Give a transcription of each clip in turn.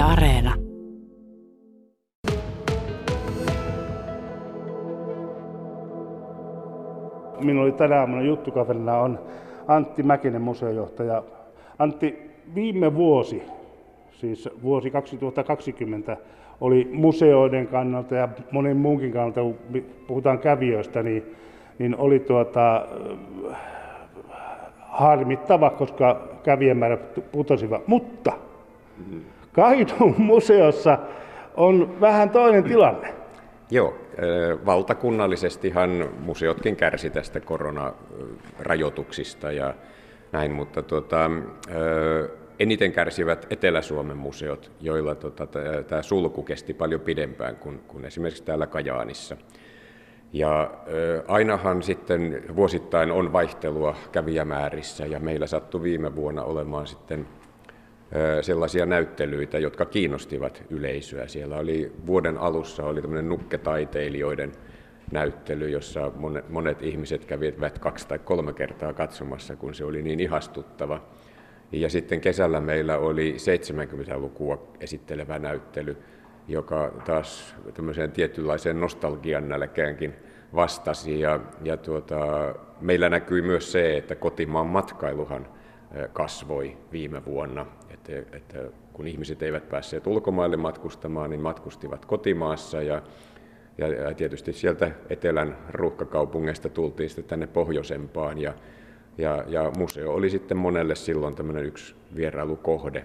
Yle Areena. Minulla oli tänä aamuna juttukaverina on Antti Mäkinen, museojohtaja. Antti, viime vuosi, siis vuosi 2020, oli museoiden kannalta ja monen muunkin kannalta, kun puhutaan kävijöistä, niin, niin oli tuota, harmittava, koska kävijämäärät putosivat. Mutta Kainuun museossa on vähän toinen tilanne. Joo, valtakunnallisestihan museotkin kärsi tästä koronarajoituksista ja näin, mutta tuota, eniten kärsivät Etelä-Suomen museot, joilla tota, tämä sulku kesti paljon pidempään kuin, kuin esimerkiksi täällä Kajaanissa. Ja ainahan sitten vuosittain on vaihtelua kävijämäärissä ja meillä sattui viime vuonna olemaan sitten sellaisia näyttelyitä, jotka kiinnostivat yleisöä. Siellä oli vuoden alussa oli tämmöinen nukketaiteilijoiden näyttely, jossa monet, ihmiset kävivät kaksi tai kolme kertaa katsomassa, kun se oli niin ihastuttava. Ja sitten kesällä meillä oli 70-lukua esittelevä näyttely, joka taas tämmöiseen tietynlaiseen nostalgian nälkäänkin vastasi. Ja, ja tuota, meillä näkyi myös se, että kotimaan matkailuhan kasvoi viime vuonna. Että, että kun ihmiset eivät päässeet ulkomaille matkustamaan, niin matkustivat kotimaassa ja, ja, tietysti sieltä etelän ruuhkakaupungeista tultiin sitten tänne pohjoisempaan ja, ja, ja museo oli sitten monelle silloin tämmöinen yksi vierailukohde.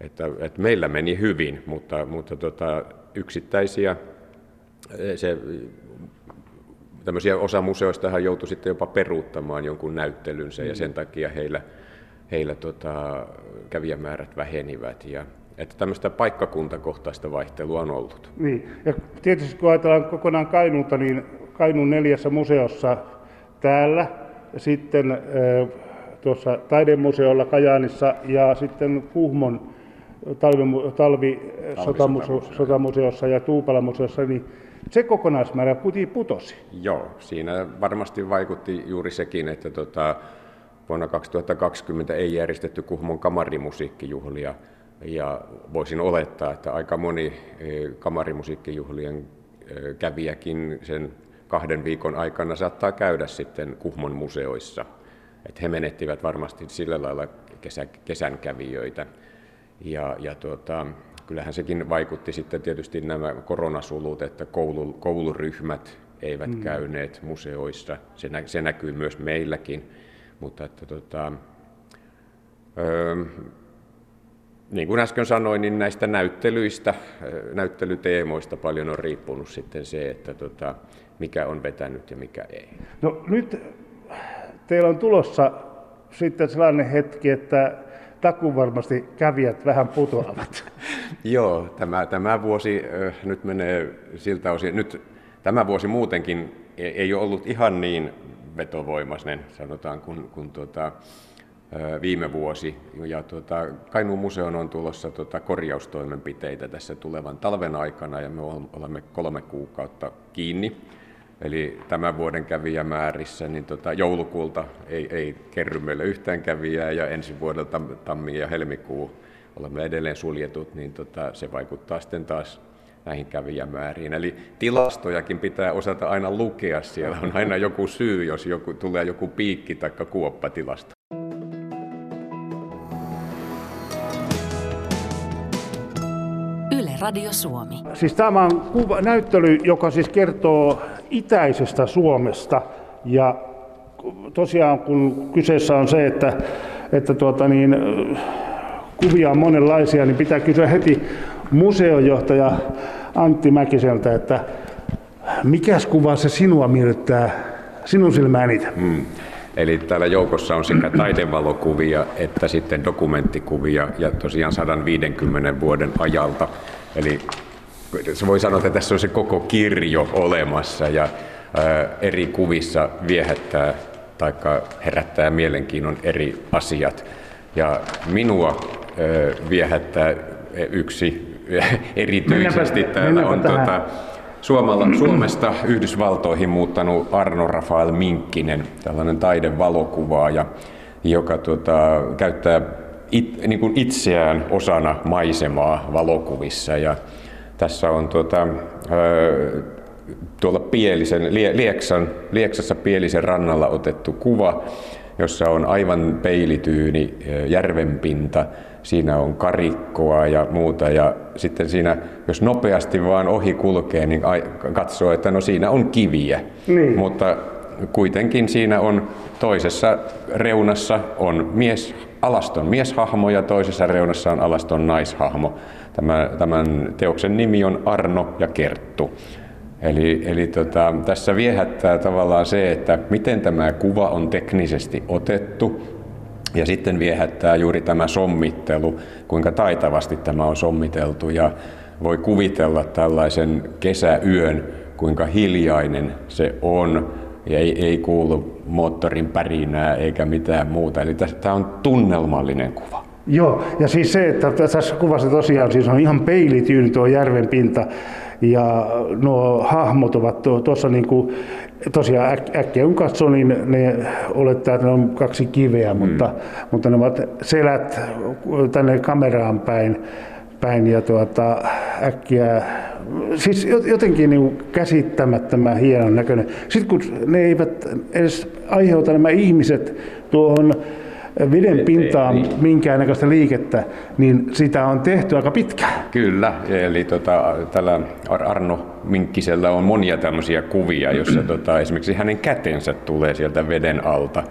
Että, että meillä meni hyvin, mutta, mutta tota, yksittäisiä se, tämmöisiä osa museoista joutui sitten jopa peruuttamaan jonkun näyttelynsä mm. ja sen takia heillä heillä tota, kävijämäärät vähenivät. Ja, että tämmöistä paikkakuntakohtaista vaihtelua on ollut. Niin. Ja tietysti kun ajatellaan kokonaan Kainuuta, niin Kainuun neljässä museossa täällä ja sitten tuossa taidemuseolla Kajaanissa ja sitten Kuhmon talvi, talvi sotamuseossa ja Tuupala-museossa, niin se kokonaismäärä putosi. Joo, siinä varmasti vaikutti juuri sekin, että tota, Vuonna 2020 ei järjestetty Kuhmon kamarimusiikkijuhlia ja voisin olettaa, että aika moni e, kamarimusiikkijuhlien e, kävijäkin sen kahden viikon aikana saattaa käydä sitten Kuhmon museoissa. Että he menettivät varmasti sillä lailla kesä, kesän kävijöitä. Ja, ja tuota, kyllähän sekin vaikutti sitten tietysti nämä koronasulut, että koulu, kouluryhmät eivät mm. käyneet museoissa. Se, nä, se näkyy myös meilläkin. Mutta että, tota, öö, niin kuin äsken sanoin, niin näistä näyttelyistä, näyttelyteemoista paljon on riippunut sitten se, että tota, mikä on vetänyt ja mikä ei. No nyt teillä on tulossa sitten sellainen hetki, että takuun varmasti kävijät vähän putoavat. Joo, tämä, tämä vuosi äh, nyt menee siltä osin, nyt tämä vuosi muutenkin ei ole ollut ihan niin vetovoimainen, sanotaan, kuin, kuin tuota, viime vuosi. Ja tuota, Kainuun museon on tulossa tuota, korjaustoimenpiteitä tässä tulevan talven aikana ja me olemme kolme kuukautta kiinni. Eli tämän vuoden kävijämäärissä niin tota, joulukuulta ei, ei kerry meille yhtään kävijää ja ensi vuodelta tammi ja helmikuu olemme edelleen suljetut, niin tota, se vaikuttaa sitten taas näihin kävijämääriin. Eli tilastojakin pitää osata aina lukea. Siellä on aina joku syy, jos joku, tulee joku piikki tai kuoppatilasto. Yle Radio Suomi. Siis tämä on kuva, näyttely, joka siis kertoo itäisestä Suomesta. Ja tosiaan kun kyseessä on se, että, että tuota niin, kuvia on monenlaisia, niin pitää kysyä heti museojohtaja Antti Mäkiseltä, että mikäs kuva se sinua miellyttää sinun silmään eniten? Hmm. Eli täällä joukossa on sekä taidevalokuvia että sitten dokumenttikuvia ja tosiaan 150 vuoden ajalta. Eli se voi sanoa, että tässä on se koko kirjo olemassa ja ää, eri kuvissa viehättää tai herättää mielenkiinnon eri asiat. Ja minua ää, viehättää yksi erityisesti mennäpä, täällä mennäpä on tuota, Suomalla, Suomesta Yhdysvaltoihin muuttanut Arno Rafael Minkkinen, tällainen taidevalokuvaaja, joka tuota, käyttää it, niin kuin itseään osana maisemaa valokuvissa. Ja tässä on tuota, tuolla Pielisen, Lieksan, Lieksassa Pielisen rannalla otettu kuva, jossa on aivan peilityyni järvenpinta, siinä on karikkoa ja muuta ja sitten siinä, jos nopeasti vaan ohi kulkee, niin katsoo, että no siinä on kiviä, niin. mutta kuitenkin siinä on toisessa reunassa on mies, alaston mieshahmo ja toisessa reunassa on alaston naishahmo. Tämän, tämän teoksen nimi on Arno ja Kerttu. Eli, eli tota, tässä viehättää tavallaan se, että miten tämä kuva on teknisesti otettu, ja sitten viehättää juuri tämä sommittelu, kuinka taitavasti tämä on sommiteltu ja voi kuvitella tällaisen kesäyön, kuinka hiljainen se on ja ei, ei kuulu moottorin pärinää eikä mitään muuta. Eli tämä on tunnelmallinen kuva. Joo, ja siis se, että tässä kuvassa tosiaan siis on ihan peilityyni tuo järven pinta, ja nuo hahmot ovat tuossa niin kuin, tosiaan äk, äkkiä kun katsoo, niin ne olettaa, että ne on kaksi kiveä, mm. mutta, mutta ne ovat selät tänne kameraan päin, päin ja tuota, äkkiä, siis jotenkin niin käsittämättömän hienon näköinen. Sitten kun ne eivät edes aiheuta nämä ihmiset tuohon veden pintaan niin. minkäännäköistä liikettä, niin sitä on tehty aika pitkään. Kyllä, eli tota, tällä Arno Minkkisellä on monia tämmöisiä kuvia, jossa tota, esimerkiksi hänen kätensä tulee sieltä veden alta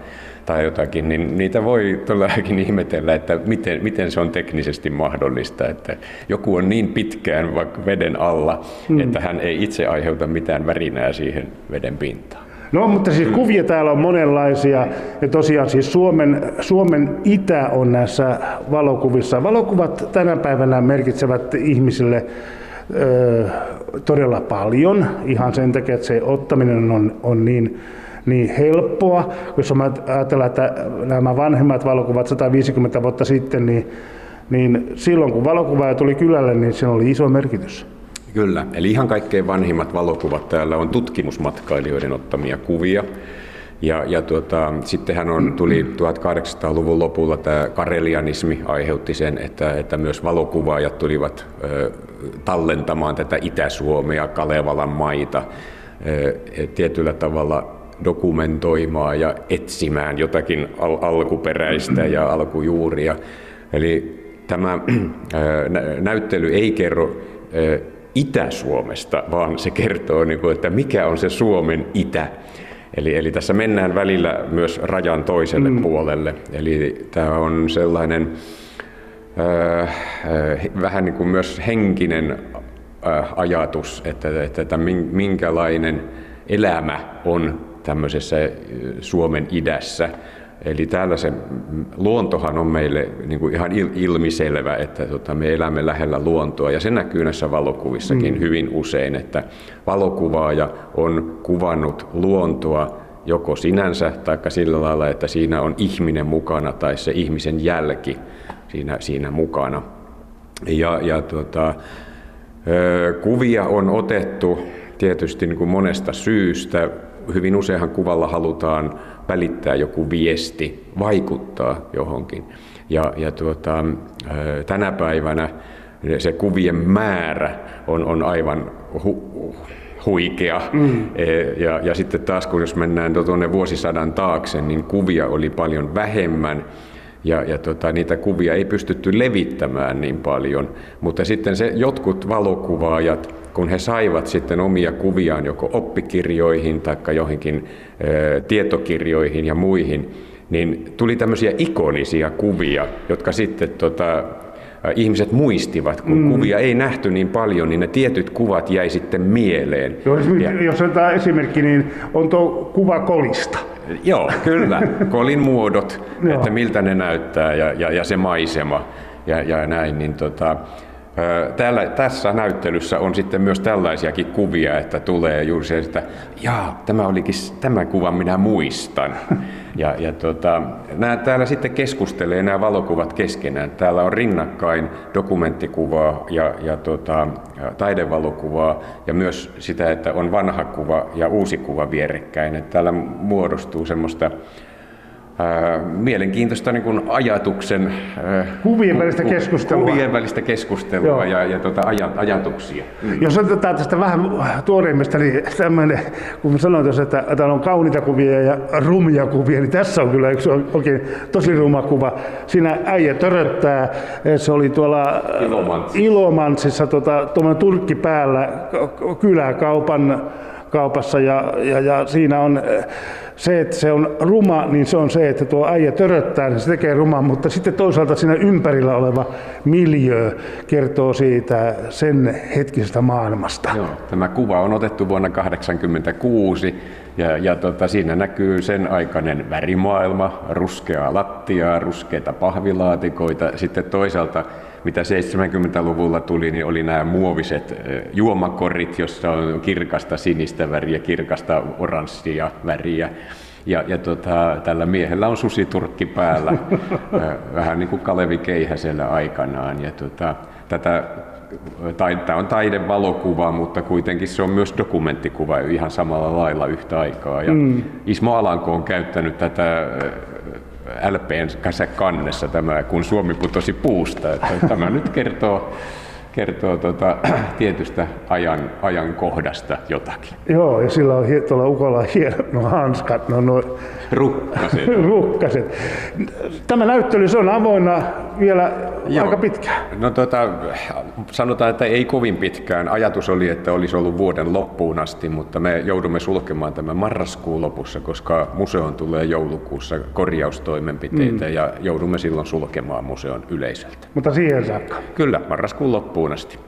tai jotakin, niin niitä voi todellakin ihmetellä, että miten, miten se on teknisesti mahdollista, että joku on niin pitkään vaikka veden alla, mm. että hän ei itse aiheuta mitään värinää siihen veden pintaan. No, mutta siis kuvia täällä on monenlaisia ja tosiaan siis Suomen, Suomen itä on näissä valokuvissa. Valokuvat tänä päivänä merkitsevät ihmisille ö, todella paljon ihan sen takia, että se ottaminen on, on niin, niin helppoa. Jos ajatellaan, että nämä vanhemmat valokuvat 150 vuotta sitten, niin, niin silloin kun valokuvaaja tuli kylälle, niin se oli iso merkitys. Kyllä, eli ihan kaikkein vanhimmat valokuvat täällä on tutkimusmatkailijoiden ottamia kuvia. Ja, ja tuota, sittenhän on, tuli 1800-luvun lopulla tämä karelianismi aiheutti sen, että, että myös valokuvaajat tulivat ö, tallentamaan tätä Itä-Suomea, Kalevalan maita ö, tietyllä tavalla dokumentoimaan ja etsimään jotakin al- alkuperäistä ja alkujuuria. Eli tämä ö, näyttely ei kerro Itä-Suomesta, vaan se kertoo, niin kuin, että mikä on se Suomen itä. Eli, eli tässä mennään välillä myös rajan toiselle mm. puolelle. Eli tämä on sellainen äh, vähän niin kuin myös henkinen äh, ajatus, että, että, että minkälainen elämä on tämmöisessä Suomen idässä. Eli täällä se luontohan on meille niin kuin ihan ilmiselvä, että tota, me elämme lähellä luontoa ja se näkyy näissä valokuvissakin mm. hyvin usein, että valokuvaaja on kuvannut luontoa joko sinänsä tai sillä lailla, että siinä on ihminen mukana tai se ihmisen jälki siinä, siinä mukana. Ja, ja tota, kuvia on otettu tietysti niin kuin monesta syystä. Hyvin useinhan kuvalla halutaan välittää joku viesti, vaikuttaa johonkin. Ja, ja tuota, tänä päivänä se kuvien määrä on, on aivan hu, huikea. Mm. E, ja, ja sitten taas kun jos mennään tuonne vuosisadan taakse, niin kuvia oli paljon vähemmän ja, ja tota, niitä kuvia ei pystytty levittämään niin paljon. Mutta sitten se jotkut valokuvaajat, kun he saivat sitten omia kuviaan joko oppikirjoihin tai johonkin tietokirjoihin ja muihin, niin tuli tämmöisiä ikonisia kuvia, jotka sitten tota, ihmiset muistivat, kun mm. kuvia ei nähty niin paljon, niin ne tietyt kuvat jäi sitten mieleen. Joo, ja, jos otetaan esimerkki, niin on tuo kuva kolista. Joo, kyllä. Kolin muodot, että miltä ne näyttää ja, ja, ja se maisema ja, ja näin. Niin tota, Täällä, tässä näyttelyssä on sitten myös tällaisiakin kuvia, että tulee juuri se, että jaa, tämä olikin tämä kuva, minä muistan. Ja, ja tota, nämä, täällä sitten keskustelee nämä valokuvat keskenään. Täällä on rinnakkain dokumenttikuvaa ja, ja tota, taidevalokuvaa ja myös sitä, että on vanha kuva ja uusi kuva vierekkäin. Että täällä muodostuu semmoista mielenkiintoista niin kuin ajatuksen... Kuvien välistä keskustelua. Kuvien välistä keskustelua Joo. ja, ja tuota, aj, ajatuksia. Mm. Jos otetaan tästä vähän tuoreimmista, niin tämmöinen, kun sanoin tuossa, että täällä on kauniita kuvia ja rumia kuvia, niin tässä on kyllä yksi oikein tosi ruma kuva. Siinä äijä töröttää, se oli tuolla Ilomantsissa, Ilomantsissa tuota, turkki päällä kyläkaupan kaupassa ja, ja, ja siinä on eh, se, että se on ruma, niin se on se, että tuo äijä töröttää, niin se tekee ruman, mutta sitten toisaalta siinä ympärillä oleva miljö kertoo siitä sen hetkisestä maailmasta. Joo, tämä kuva on otettu vuonna 1986 ja, ja tota, siinä näkyy sen aikainen värimaailma, ruskeaa lattiaa, ruskeita pahvilaatikoita, sitten toisaalta mitä 70-luvulla tuli, niin oli nämä muoviset juomakorit, jossa on kirkasta sinistä väriä, kirkasta oranssia väriä. Ja, ja tota, tällä miehellä on susiturkki päällä, vähän niin kuin Kalevi Keihäsellä aikanaan. Ja tota, tätä Tämä on taidevalokuva, mutta kuitenkin se on myös dokumenttikuva ihan samalla lailla yhtä aikaa. Ja mm. Ismo Alanko on käyttänyt tätä LPn kannessa tämä, kun Suomi putosi puusta. Että tämä nyt kertoo kertoo tuota, tietystä ajan, ajankohdasta jotakin. Joo, ja sillä on tuolla Ukolla hieno hanskat, no no, rukkaset. rukkaset. Tämä näyttely se on avoinna vielä Joo. aika pitkään. No tota, sanotaan, että ei kovin pitkään. Ajatus oli, että olisi ollut vuoden loppuun asti, mutta me joudumme sulkemaan tämän marraskuun lopussa, koska museon tulee joulukuussa korjaustoimenpiteitä mm. ja joudumme silloin sulkemaan museon yleisöltä. Mutta siihen saakka? Kyllä, marraskuun loppuun asti.